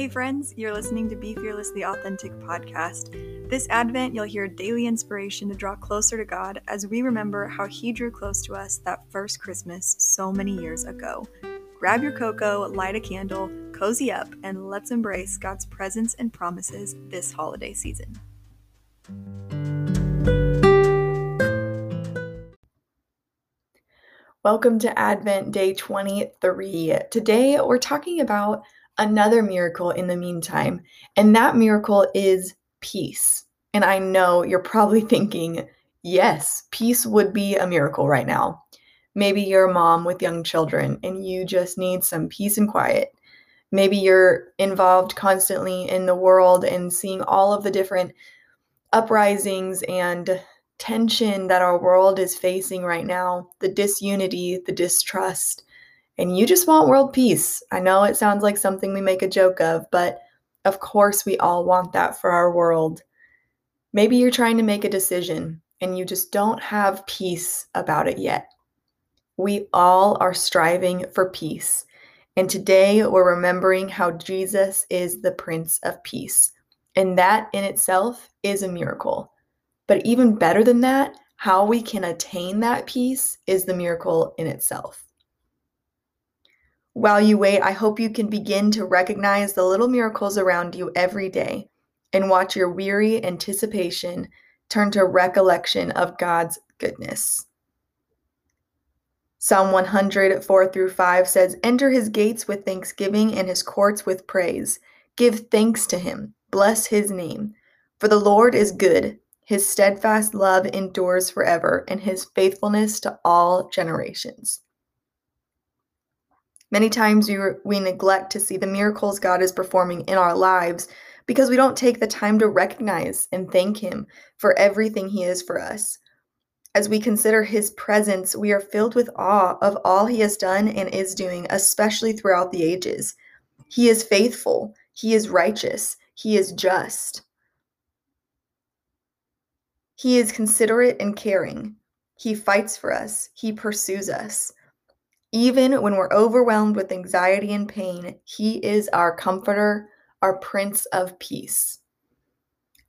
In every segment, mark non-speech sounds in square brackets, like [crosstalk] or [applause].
Hey, friends, you're listening to Be Fearless, the Authentic podcast. This Advent, you'll hear daily inspiration to draw closer to God as we remember how He drew close to us that first Christmas so many years ago. Grab your cocoa, light a candle, cozy up, and let's embrace God's presence and promises this holiday season. Welcome to Advent Day 23. Today, we're talking about another miracle in the meantime, and that miracle is peace. And I know you're probably [laughs] thinking, yes, peace would be a miracle right now. Maybe you're a mom with young children and you just need some peace and quiet. Maybe you're involved constantly in the world and seeing all of the different uprisings and tension that our world is facing right now the disunity, the distrust and you just want world peace. I know it sounds like something we make a joke of, but of course we all want that for our world. Maybe you're trying to make a decision and you just don't have peace about it yet. We all are striving for peace. And today we're remembering how Jesus is the Prince of Peace. And that in itself is a miracle. But even better than that, how we can attain that peace is the miracle in itself. While you wait, I hope you can begin to recognize the little miracles around you every day and watch your weary anticipation turn to recollection of God's goodness. Psalm 100, 4 through 5 says, Enter his gates with thanksgiving and his courts with praise. Give thanks to him. Bless his name. For the Lord is good. His steadfast love endures forever, and his faithfulness to all generations. Many times we, we neglect to see the miracles God is performing in our lives because we don't take the time to recognize and thank Him for everything He is for us. As we consider His presence, we are filled with awe of all He has done and is doing, especially throughout the ages. He is faithful, He is righteous, He is just. He is considerate and caring. He fights for us, He pursues us. Even when we're overwhelmed with anxiety and pain, He is our comforter, our Prince of Peace.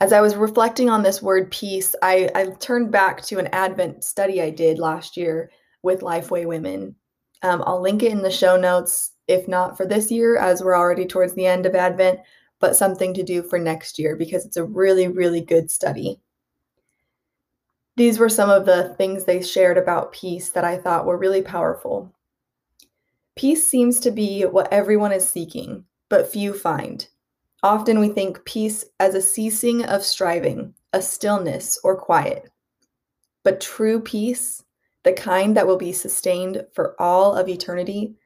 As I was reflecting on this word peace, I, I turned back to an Advent study I did last year with Lifeway Women. Um, I'll link it in the show notes, if not for this year, as we're already towards the end of Advent, but something to do for next year because it's a really, really good study. These were some of the things they shared about peace that I thought were really powerful. Peace seems to be what everyone is seeking, but few find. Often we think peace as a ceasing of striving, a stillness or quiet. But true peace, the kind that will be sustained for all of eternity,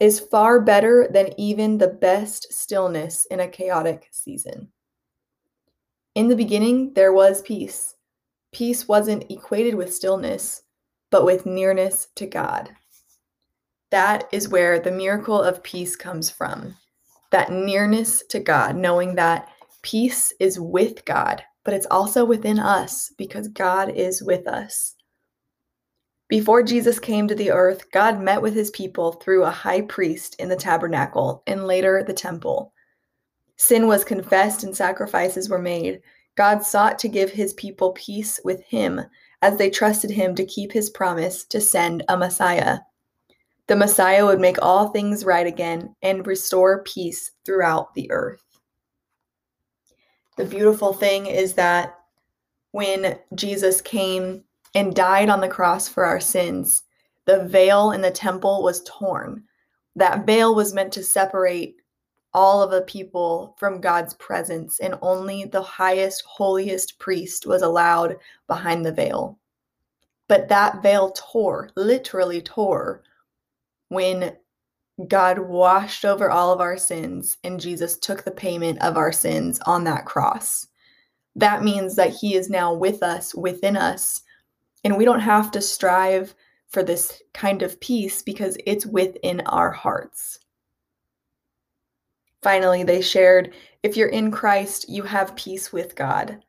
is far better than even the best stillness in a chaotic season. In the beginning, there was peace. Peace wasn't equated with stillness, but with nearness to God. That is where the miracle of peace comes from. That nearness to God, knowing that peace is with God, but it's also within us because God is with us. Before Jesus came to the earth, God met with his people through a high priest in the tabernacle and later the temple. Sin was confessed and sacrifices were made. God sought to give his people peace with him as they trusted him to keep his promise to send a Messiah. The Messiah would make all things right again and restore peace throughout the earth. The beautiful thing is that when Jesus came and died on the cross for our sins, the veil in the temple was torn. That veil was meant to separate all of the people from God's presence, and only the highest, holiest priest was allowed behind the veil. But that veil tore, literally tore, when God washed over all of our sins and Jesus took the payment of our sins on that cross. That means that He is now with us, within us, and we don't have to strive for this kind of peace because it's within our hearts. Finally, they shared if you're in Christ, you have peace with God.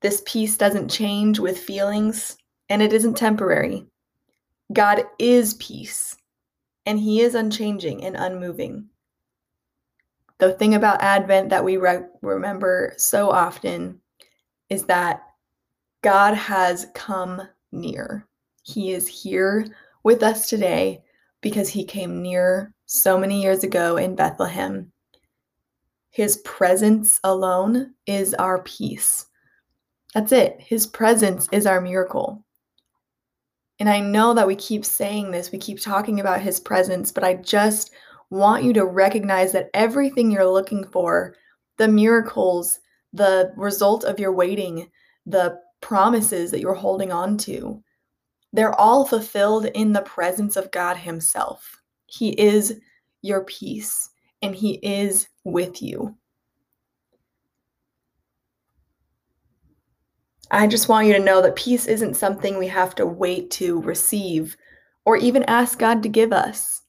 This peace doesn't change with feelings, and it isn't temporary. God is peace and he is unchanging and unmoving. the thing about Advent that we re- remember so often is that God has come near. He is here with us today because he came near so many years ago in Bethlehem. His presence alone is our peace. That's it. His presence is our miracle. And I know that we keep saying this, we keep talking about his presence, but I just want you to recognize that everything you're looking for, the miracles, the result of your waiting, the promises that you're holding on to, they're all fulfilled in the presence of God Himself. He is your peace and He is with you. I just want you to know that peace isn't something we have to wait to receive or even ask God to give us.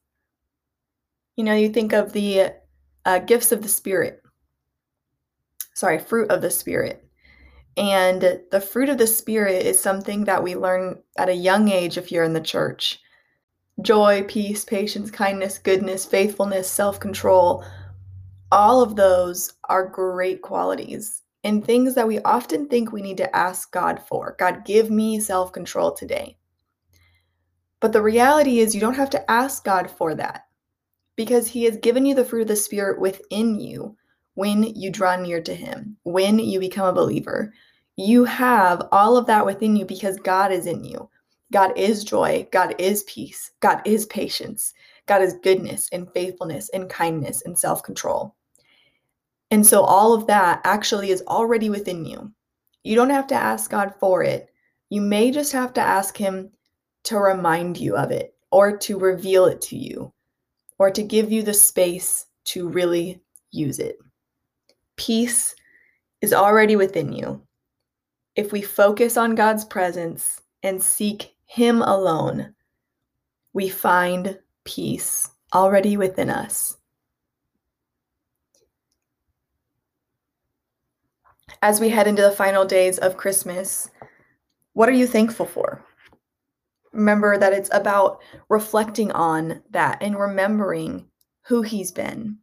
You know, you think of the uh, gifts of the Spirit, sorry, fruit of the Spirit. And the fruit of the Spirit is something that we learn at a young age if you're in the church joy, peace, patience, kindness, goodness, faithfulness, self control. All of those are great qualities and things that we often think we need to ask God for. God, give me self control today. But the reality is, you don't have to ask God for that because He has given you the fruit of the Spirit within you when you draw near to Him, when you become a believer. You have all of that within you because God is in you. God is joy. God is peace. God is patience. God is goodness and faithfulness and kindness and self control. And so all of that actually is already within you. You don't have to ask God for it. You may just have to ask Him to remind you of it or to reveal it to you or to give you the space to really use it. Peace is already within you. If we focus on God's presence and seek Him alone, we find peace already within us. As we head into the final days of Christmas, what are you thankful for? Remember that it's about reflecting on that and remembering who He's been.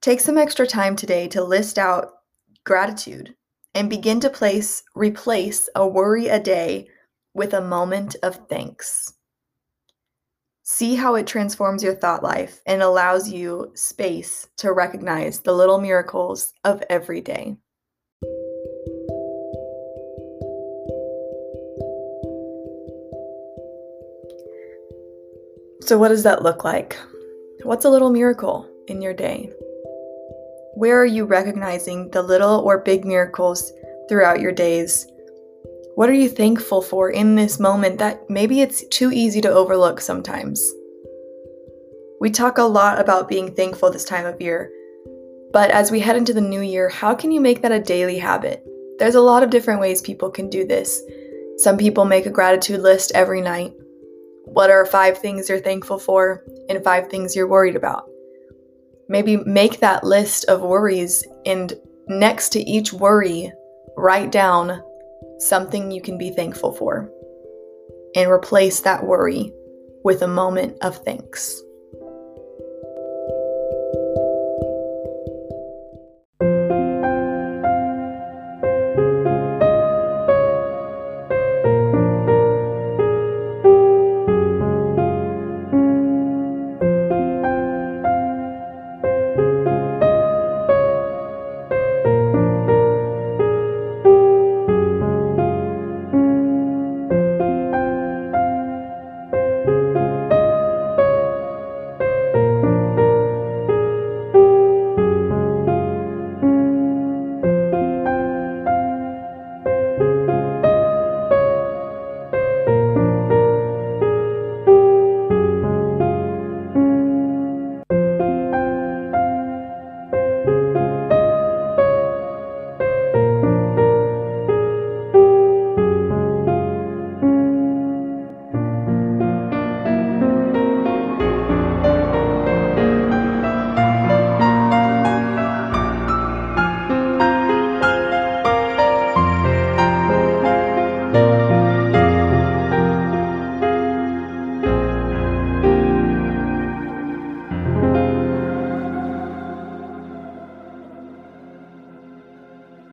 Take some extra time today to list out gratitude and begin to place replace a worry a day with a moment of thanks. See how it transforms your thought life and allows you space to recognize the little miracles of every day. So, what does that look like? What's a little miracle in your day? Where are you recognizing the little or big miracles throughout your days what are you thankful for in this moment that maybe it's too easy to overlook sometimes? We talk a lot about being thankful this time of year, but as we head into the new year, how can you make that a daily habit? There's a lot of different ways people can do this. Some people make a gratitude list every night. What are five things you're thankful for and five things you're worried about? Maybe make that list of worries and next to each worry, write down something you can be thankful for, and replace that worry with a moment of thanks.